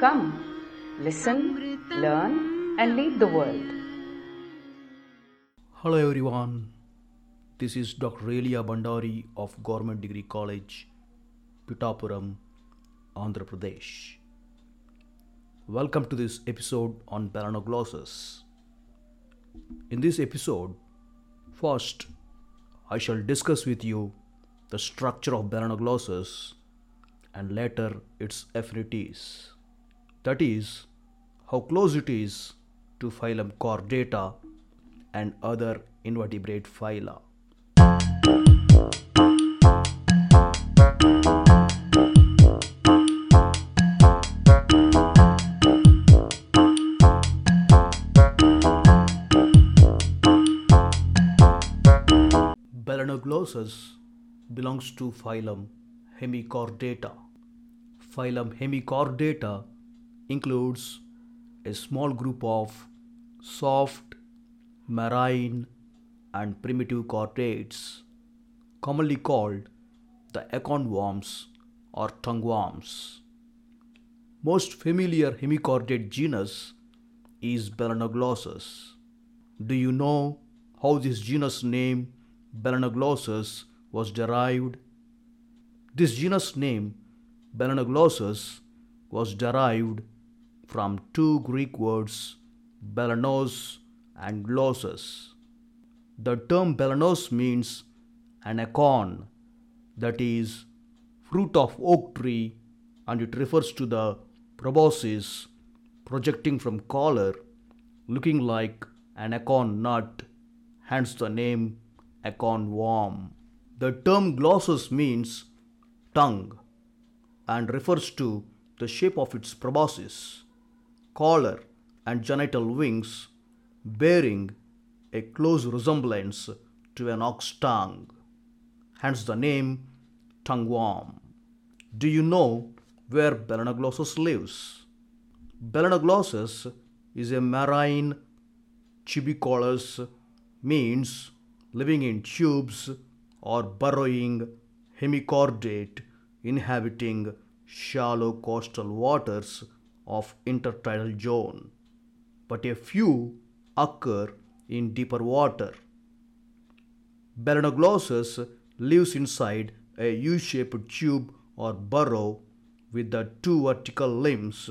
Come, listen, learn, and lead the world. Hello everyone, this is Dr. Elia Bandari of Government Degree College, Pitapuram, Andhra Pradesh. Welcome to this episode on Balanoglossus. In this episode, first I shall discuss with you the structure of Balanoglossus and later its affinities. That is, how close it is to phylum Chordata and other invertebrate phyla. Balanoglossus belongs to phylum Hemichordata. Phylum Hemichordata includes a small group of soft, marine, and primitive chordates, commonly called the acorn worms or tongue worms. Most familiar hemichordate genus is Balanoglossus. Do you know how this genus name Balanoglossus was derived? This genus name Balanoglossus was derived from two Greek words balanos and glossus. The term balanos means an acorn, that is, fruit of oak tree, and it refers to the proboscis projecting from collar, looking like an acorn nut, hence the name acorn worm. The term glossus means tongue and refers to the shape of its proboscis, collar, and genital wings bearing a close resemblance to an ox tongue, hence the name tongue worm. Do you know where Balanoglossus lives? Balanoglossus is a marine tubicolous, means living in tubes or burrowing hemichordate inhabiting shallow coastal waters of intertidal zone, but a few occur in deeper water. Balanoglossus lives inside a U-shaped tube or burrow with the two vertical limbs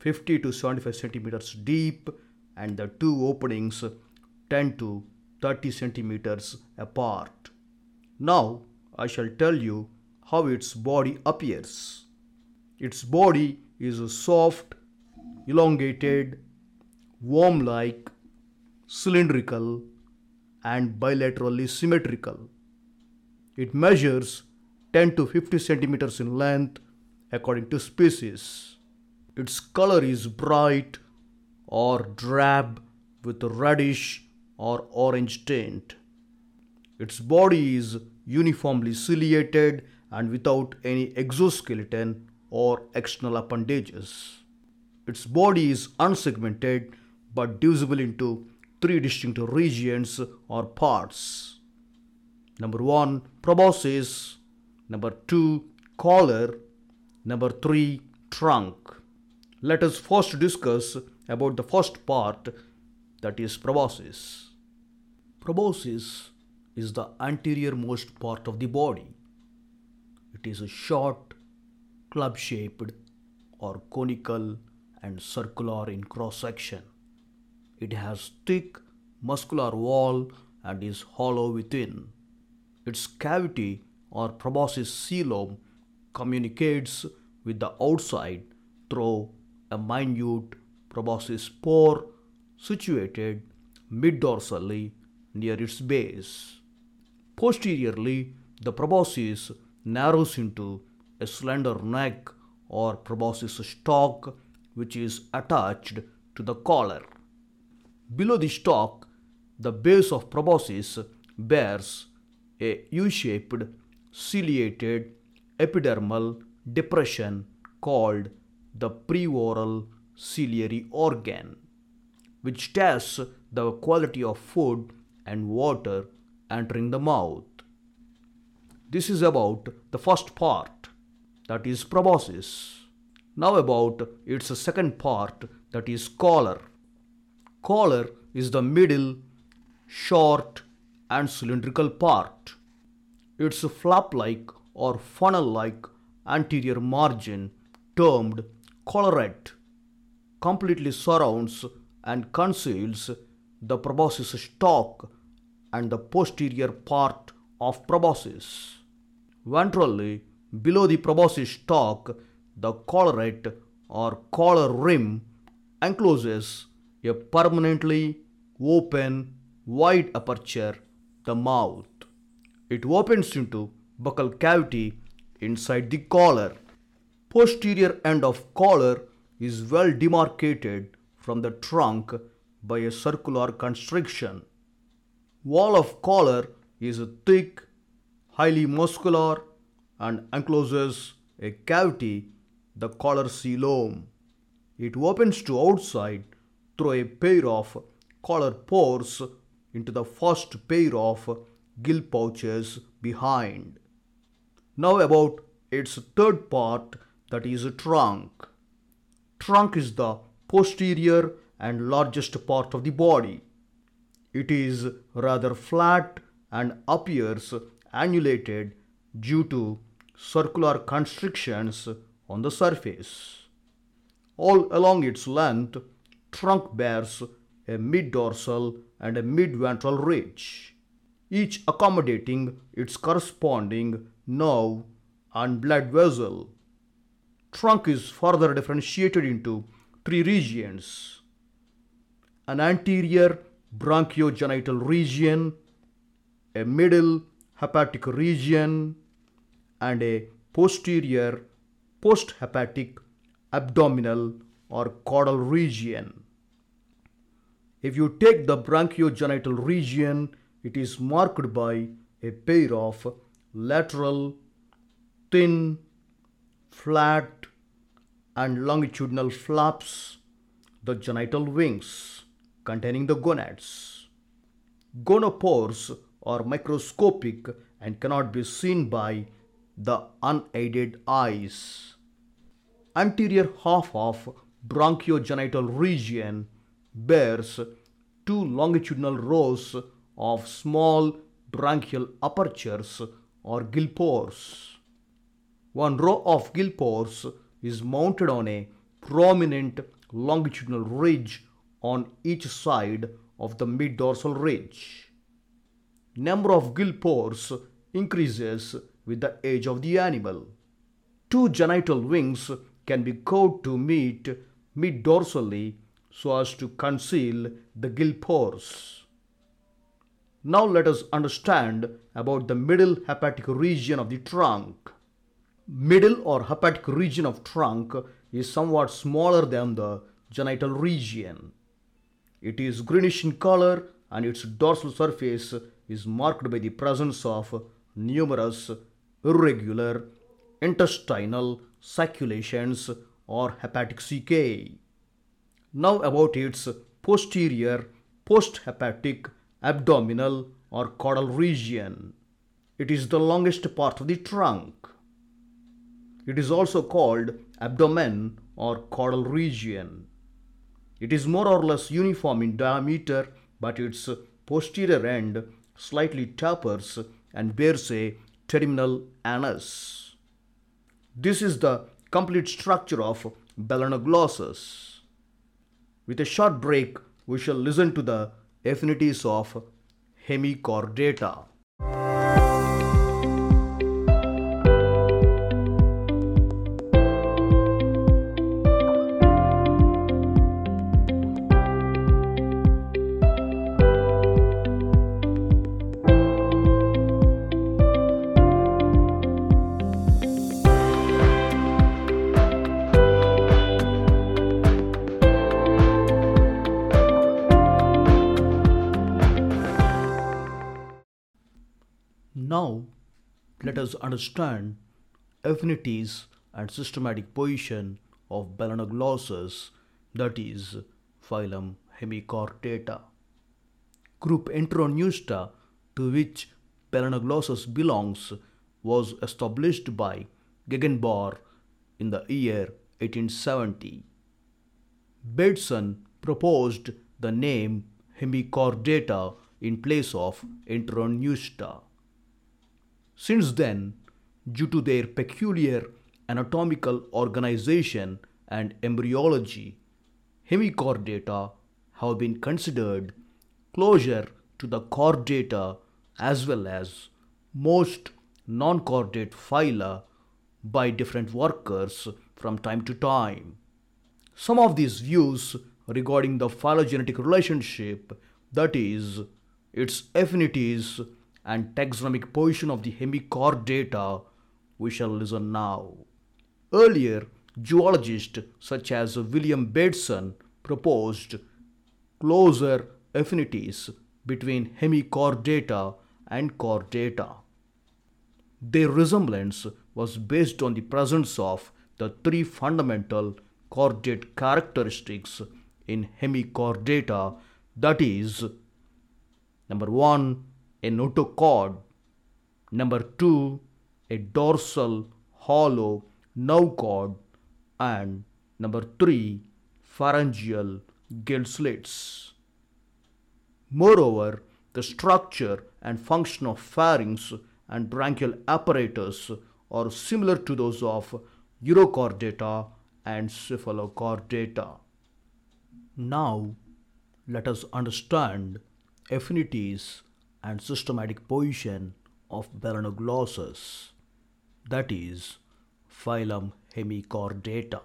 50 to 75 centimeters deep and the two openings 10 to 30 centimeters apart. Now I shall tell you how its body appears. Its body is a soft, elongated, worm like, cylindrical, and bilaterally symmetrical. It measures 10 to 50 centimeters in length according to species. Its color is bright or drab with a reddish or orange tint. Its body is uniformly ciliated and without any exoskeleton or external appendages. Its body is unsegmented but divisible into three distinct regions or parts. Number 1 proboscis, number 2 collar, number 3 trunk. Let us first discuss about the first part that is proboscis. Proboscis is the anterior-most part of the body. It is a short, club-shaped or conical and circular in cross-section. It has thick muscular wall and is hollow within. Its cavity or proboscis coelom communicates with the outside through a minute proboscis pore situated mid-dorsally near its base. Posteriorly, the proboscis narrows into a slender neck or proboscis stalk which is attached to the collar. Below the stalk, the base of proboscis bears a U-shaped ciliated epidermal depression called the preoral ciliary organ, which tests the quality of food and water entering the mouth. This is about the first part, that is proboscis. Now about its second part, that is collar. Collar is the middle, short and cylindrical part. Its flap-like or funnel-like anterior margin termed collarette completely surrounds and conceals the proboscis stalk and the posterior part of proboscis. Ventrally, below the proboscis stalk, the collarette or collar rim encloses a permanently open, wide aperture, the mouth. It opens into buccal cavity inside the collar. Posterior end of collar is well demarcated from the trunk by a circular constriction. Wall of collar is thick, highly muscular and encloses a cavity, the collar coelom. It opens to outside through a pair of collar pores into the first pair of gill pouches behind. Now about its third part that is trunk. Trunk is the posterior and largest part of the body. It is rather flat and appears annulated due to circular constrictions on the surface. All along its length, trunk bears a mid-dorsal and a mid-ventral ridge, each accommodating its corresponding nerve and blood vessel. Trunk is further differentiated into three regions. An anterior branchiogenital region, a middle hepatic region, and a posterior posthepatic abdominal or caudal region. If you take the branchiogenital region, it is marked by a pair of lateral, thin, flat, and longitudinal flaps, the genital wings containing the gonads. Gonopores are microscopic and cannot be seen by the unaided eyes. Anterior half of branchiogenital region bears two longitudinal rows of small branchial apertures or gill pores. One row of gill pores is mounted on a prominent longitudinal ridge on each side of the mid-dorsal ridge. Number of gill pores increases with the age of the animal. Two genital wings can be curved to meet mid-dorsally so as to conceal the gill pores. Now let us understand about the middle hepatic region of the trunk. Middle or hepatic region of trunk is somewhat smaller than the genital region. It is greenish in color and its dorsal surface is marked by the presence of numerous irregular intestinal sacculations or hepatic caeca. Now about its posterior posthepatic abdominal or caudal region. It is the longest part of the trunk. It is also called abdomen or caudal region. It is more or less uniform in diameter but its posterior end slightly tapers and bears a terminal anus. This is the complete structure of Balanoglossus. With a short break, we shall listen to the affinities of hemichordata. Let us understand affinities and systematic position of balanoglossus, that is, phylum Hemichordata. Group Enteropneusta, to which balanoglossus belongs, was established by Gegenbaur in the year 1870. Bateson proposed the name Hemichordata in place of Enteropneusta. Since then, due to their peculiar anatomical organization and embryology, hemichordata have been considered closer to the chordata as well as most non-chordate phyla by different workers from time to time. Some of these views regarding the phylogenetic relationship, that is, its affinities and taxonomic position of the hemichordata, we shall listen now. Earlier, zoologists such as William Bateson proposed closer affinities between hemichordata and chordata. Their resemblance was based on the presence of the three fundamental chordate characteristics in hemichordata that is number 1 a notochord number 2 a dorsal hollow nerve cord and number 3 pharyngeal gill slits moreover the structure and function of pharynx and branchial apparatus are similar to those of urochordata and cephalochordata. Now, let us understand affinities and systematic position of Balanoglossus, that is, phylum Hemichordata.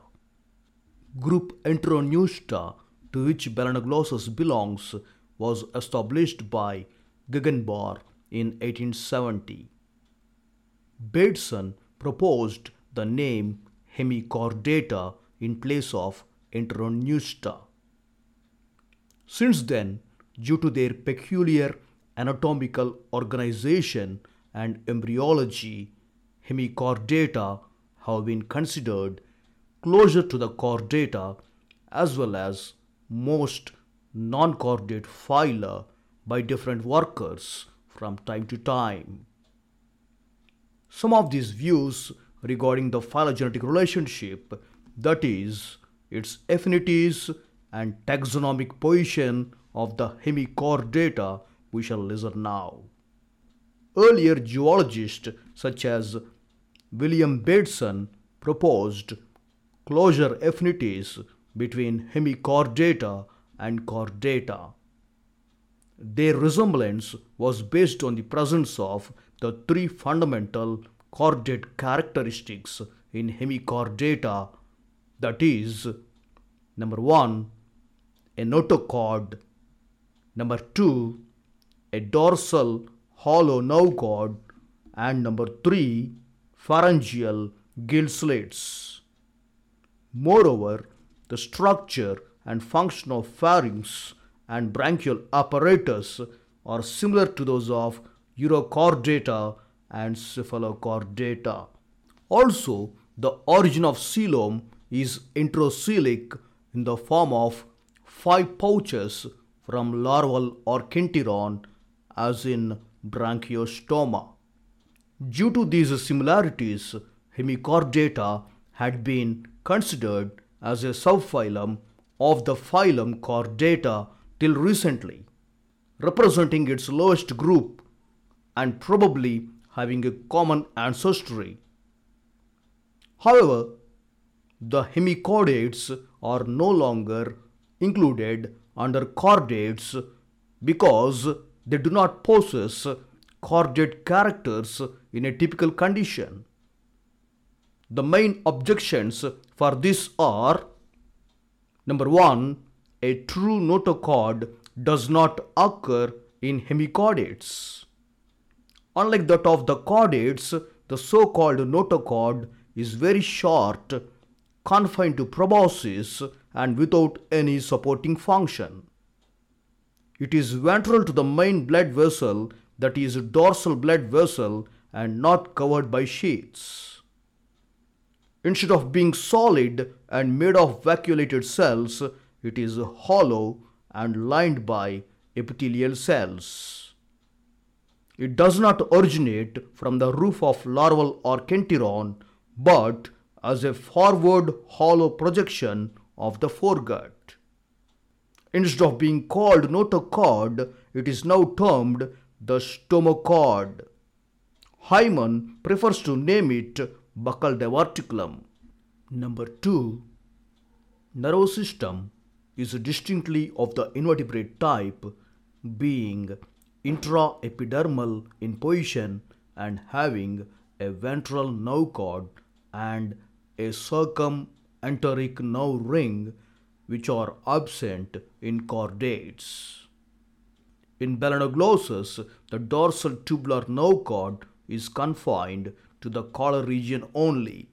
Group Enteropneusta, to which Balanoglossus belongs, was established by Gegenbaur in 1870. Bateson proposed the name Hemichordata in place of Enteropneusta. Since then, due to their peculiar anatomical organization and embryology, hemichordata have been considered closer to the chordata as well as most non-chordate phyla by different workers from time to time. Some of these views regarding the phylogenetic relationship, that is, its affinities and taxonomic position of the hemichordata, we shall listen now. Earlier geologists such as William Bateson proposed closure affinities between hemichordata and chordata. Their resemblance was based on the presence of the three fundamental chordate characteristics in hemichordata that is number 1 a notochord number 2 a dorsal hollow nerve cord and number 3 pharyngeal gill slits moreover the structure and function of pharynx and branchial apparatus are similar to those of urochordata and cephalochordata. Also, the origin of coelom is enterocoelic in the form of five pouches from larval Archenteron as in Branchiostoma. Due to these similarities, Hemichordata had been considered as a subphylum of the phylum Chordata till recently, representing its lowest group and probably having a common ancestry. However, the hemichordates are no longer included under chordates because they do not possess chordate characters in a typical condition. The main objections for this are number one, a true notochord does not occur in hemichordates. Unlike that of the chordates, the so-called notochord is very short, confined to proboscis and without any supporting function. It is ventral to the main blood vessel that is dorsal blood vessel and not covered by sheaths. Instead of being solid and made of vacuolated cells, it is hollow and lined by epithelial cells. It does not originate from the roof of larval archenteron, but as a forward hollow projection of the foregut. Instead of being called notochord, it is now termed the stomochord. Hyman prefers to name it buccal diverticulum. Number 2. Nervous system is distinctly of the invertebrate type, being intraepidermal in position and having a ventral nerve cord and a circumenteric nerve ring which are absent in chordates. In Balanoglossus, the dorsal tubular nerve cord is confined to the collar region only.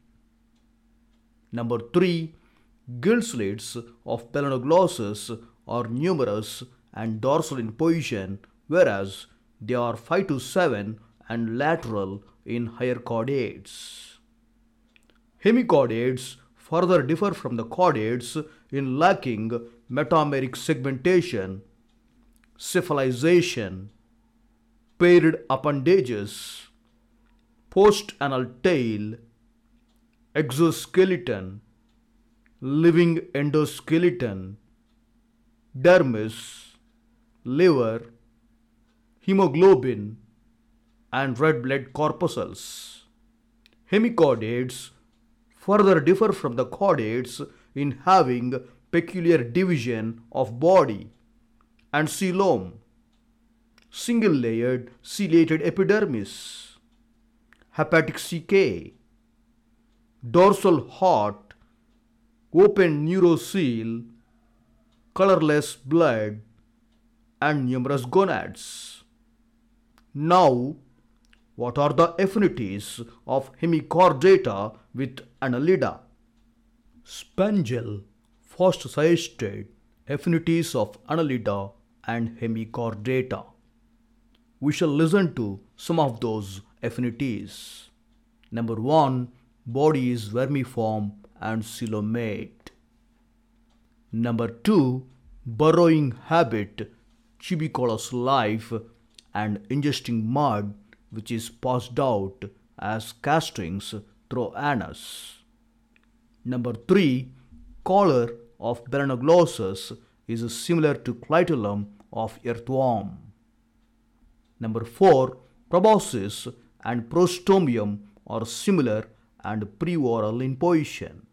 Number 3. Gill slits of Balanoglossus are numerous and dorsal in position, whereas they are 5 to 7 and lateral in higher chordates. Hemichordates further differ from the chordates in lacking metameric segmentation, cephalization, paired appendages, post-anal tail, exoskeleton, living endoskeleton, dermis, liver, hemoglobin, and red blood corpuscles. Hemichordates further differ from the chordates in having peculiar division of body and coelom, single layered ciliated epidermis, hepatic caecae, dorsal heart, open neurocele, colorless blood, and numerous gonads. Now, what are the affinities of hemichordata with annelida? Spengel first suggested affinities of annelida and hemichordata. We shall listen to some of those affinities. Number 1. Body is vermiform and coelomate. Number 2. Burrowing habit, tubicolous life, and ingesting mud which is passed out as castings through anus. Number 3. Collar of Balanoglossus is similar to clitellum of earthworm. Number 4. Proboscis and prostomium are similar and preoral in position.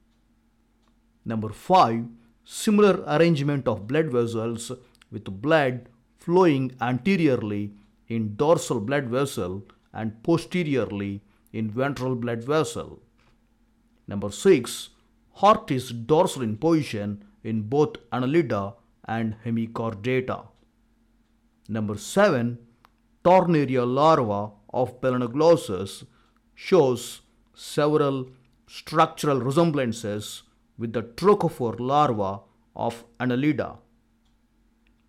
Number 5. Similar arrangement of blood vessels with blood flowing anteriorly in dorsal blood vessel and posteriorly in ventral blood vessel. Number 6. Heart is dorsal in position in both annelida and hemichordata. Number 7. Tornaria larva of Balanoglossus shows several structural resemblances with the trochophore larva of Annelida.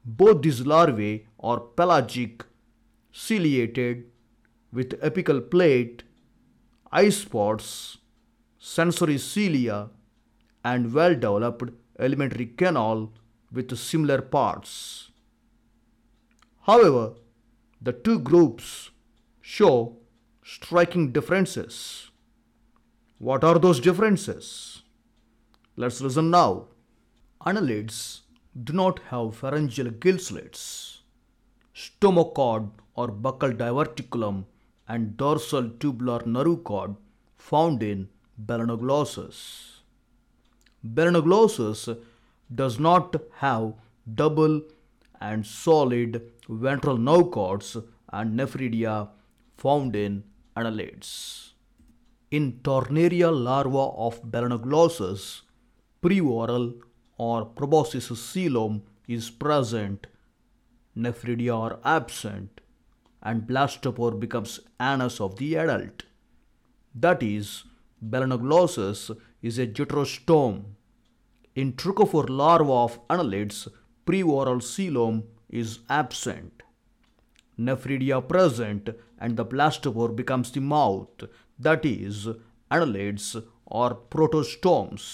Both these larvae are pelagic, ciliated, with apical plate, eye spots, sensory cilia, and well developed alimentary canal with similar parts. However, the two groups show striking differences. What are those differences? Let's listen now. Annelids do not have pharyngeal gill slits. Stomochord or buccal diverticulum and dorsal tubular nerve cord found in Balanoglossus. Balanoglossus does not have double and solid ventral nerve cords and nephridia found in annelids. In Tornaria larva of Balanoglossus, preoral or proboscis coelom is present, nephridia are absent, and blastopore becomes anus of the adult. That is, Balanoglossus is a deuterostome. In trochophore larvae of annelids, preoral coelom is absent. nephridia present and the blastopore becomes the mouth, that is, annelids or protostomes.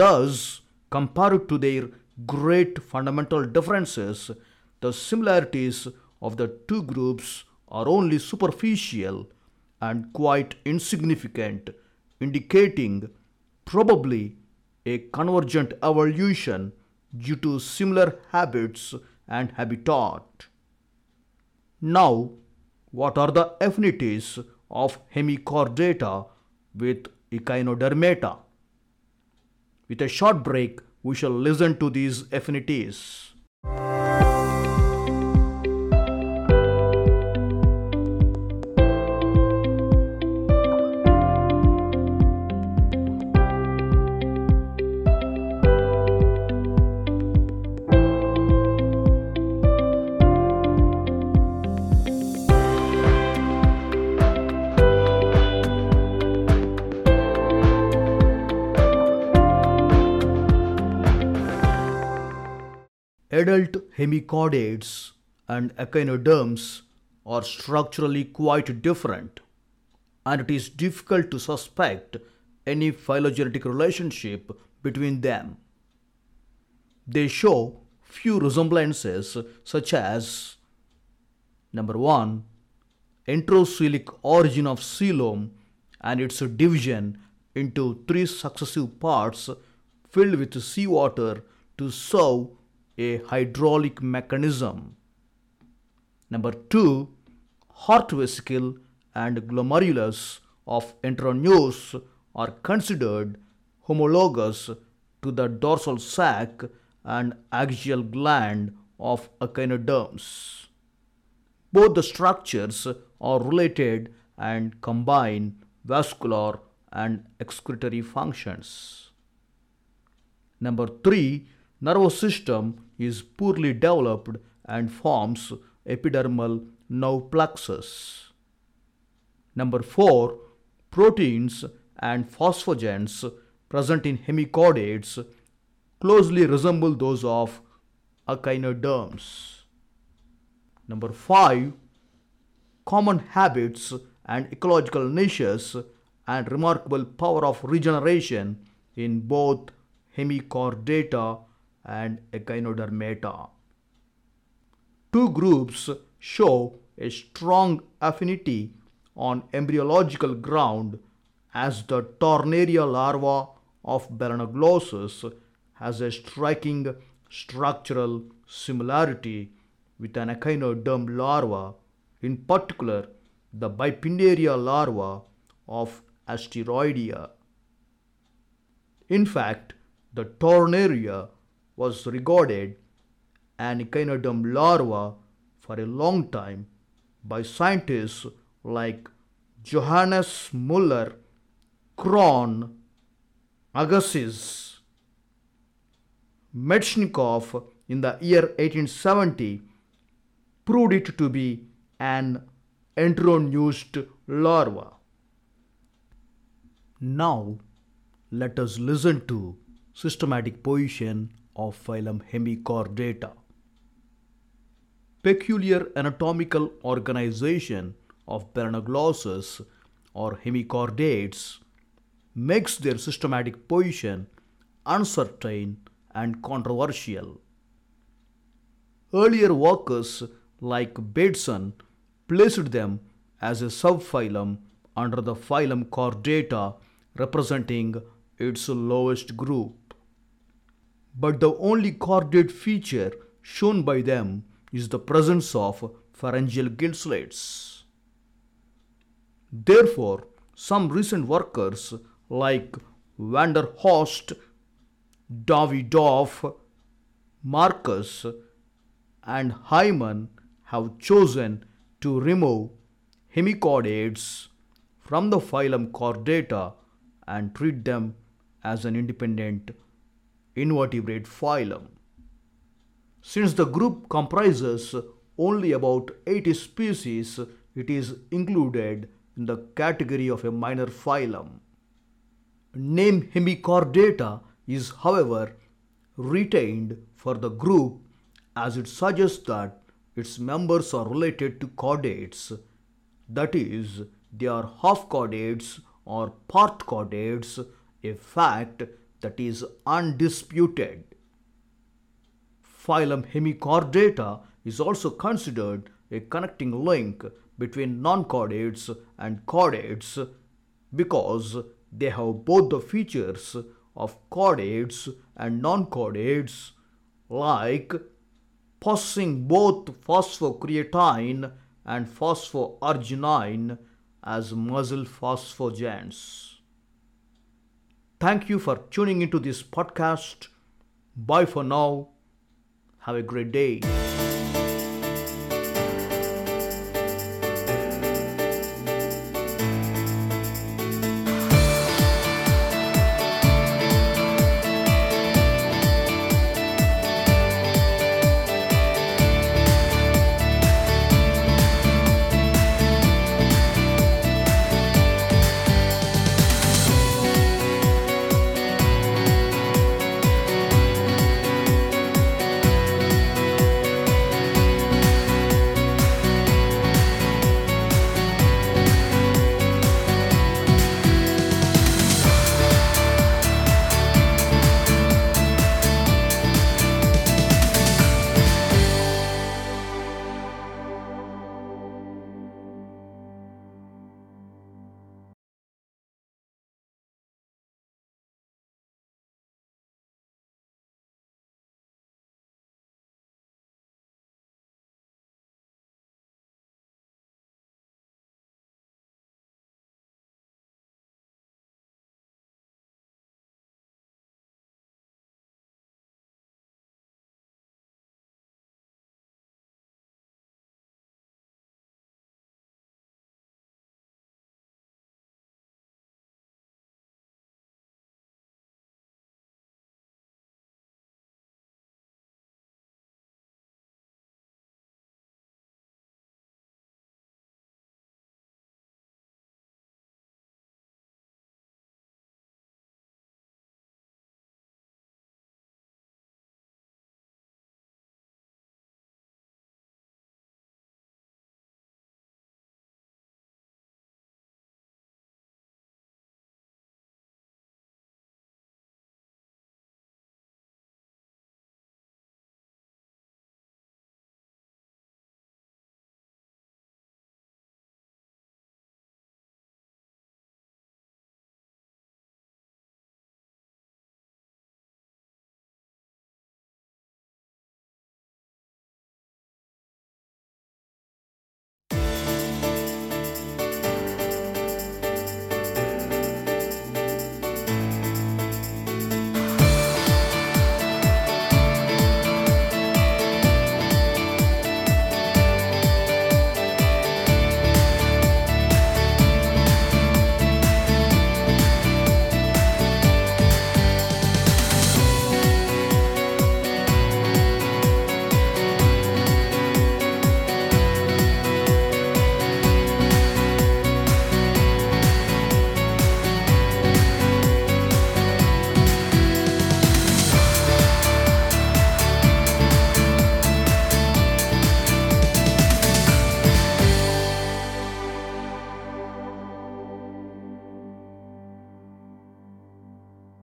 Thus, compared to their great fundamental differences, the similarities of the two groups are only superficial and quite insignificant, indicating probably a convergent evolution due to similar habits and habitat. Now, what are the affinities of hemichordata with echinodermata? With a short break, we shall listen to these affinities. Hemichordates and echinoderms are structurally quite different, and it is difficult to suspect any phylogenetic relationship between them. They show few resemblances, such as number one, enterocoelic origin of coelom and its division into three successive parts filled with seawater to serve a hydraulic mechanism. Number two, heart vesicle and glomerulus of Enteroneus are considered homologous to the dorsal sac and axial gland of echinoderms. Both the structures are related and combine vascular and excretory functions. Number three, nervous system is poorly developed and forms epidermal nerve plexus. Number 4. Proteins and phosphogens present in hemichordates closely resemble those of echinoderms. Number 5. Common habits and ecological niches and remarkable power of regeneration in both hemichordata and echinodermata. Two groups show a strong affinity on embryological ground as the Tornaria larva of Balanoglossus has a striking structural similarity with an echinoderm larva, in particular the Bipinnaria larva of Asteroidea. In fact, the Tornaria was regarded an echinoderm larva for a long time by scientists like Johannes Muller, Krohn, Agassiz, Metchnikoff in the year 1870 proved it to be an enteroneused larva. Now, let us listen to systematic position of phylum Hemichordata. Peculiar anatomical organization of Balanoglossus or hemichordates makes their systematic position uncertain and controversial. Earlier workers like Bateson placed them as a subphylum under the phylum Chordata representing its lowest group but the only chordate feature shown by them is the presence of pharyngeal gill slits. Therefore, some recent workers like van der Horst, Davidoff, Marcus, and Hyman have chosen to remove hemichordates from the phylum Chordata and treat them as an independent invertebrate phylum. Since the group comprises only about 80 species, it is included in the category of a minor phylum. Name Hemichordata is, however, retained for the group as it suggests that its members are related to chordates. That is, they are half chordates or part chordates, a fact that is undisputed. Phylum Hemichordata is also considered a connecting link between non-chordates and chordates because they have both the features of chordates and non-chordates like possessing both phosphocreatine and phosphoarginine as muscle phosphogens. Thank you for tuning into this podcast. Bye for now. Have a great day.